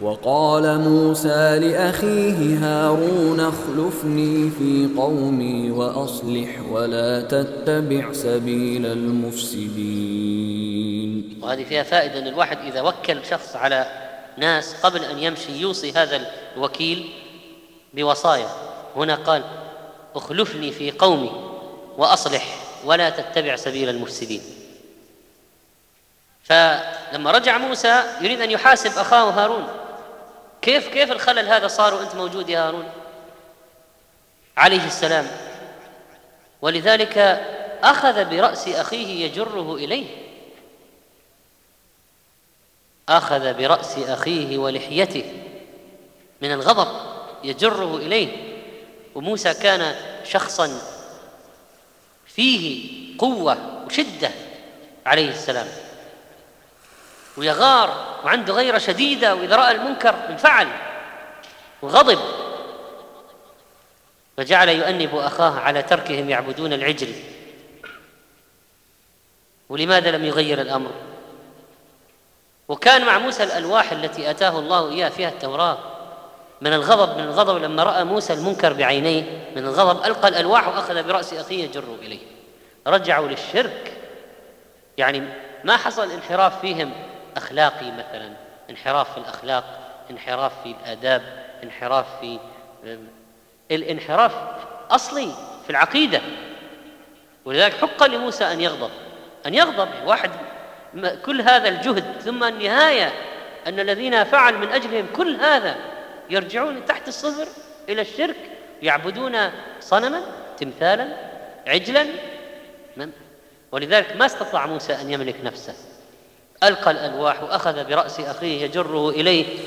وقال موسى لأخيه هارون اخلفني في قومي وأصلح ولا تتبع سبيل المفسدين. وهذه فيها فائدة أن الواحد إذا وكل شخص على ناس قبل أن يمشي يوصي هذا الوكيل بوصايا. هنا قال اخلفني في قومي وأصلح ولا تتبع سبيل المفسدين. فلما رجع موسى يريد أن يحاسب أخاه هارون. كيف كيف الخلل هذا صار وانت موجود يا هارون؟ عليه السلام. ولذلك أخذ برأس أخيه يجره إليه. أخذ برأس أخيه ولحيته من الغضب يجره إليه. وموسى كان شخصا فيه قوة وشدة عليه السلام. ويغار وعنده غيرة شديدة وإذا رأى المنكر انفعل وغضب فجعل يؤنب أخاه على تركهم يعبدون العجل. ولماذا لم يغير الأمر؟ وكان مع موسى الألواح التي أتاه الله إياها فيها التوراة من الغضب من الغضب لما رأى موسى المنكر بعينيه من الغضب ألقى الألواح وأخذ برأس أخيه يجره إليه. رجعوا للشرك. يعني ما حصل انحراف فيهم اخلاقي مثلا انحراف في الأخلاق انحراف في الآداب انحراف في الانحراف أصلي في العقيدة. ولذلك حق لموسى أن يغضب أن يغضب واحد كل هذا الجهد ثم النهاية أن الذين فعل من أجلهم كل هذا يرجعون تحت الصفر إلى الشرك يعبدون صنما تمثالا عجلا ولذلك ما استطاع موسى أن يملك نفسه. ألقى الألواح وأخذ برأس أخيه يجره إليه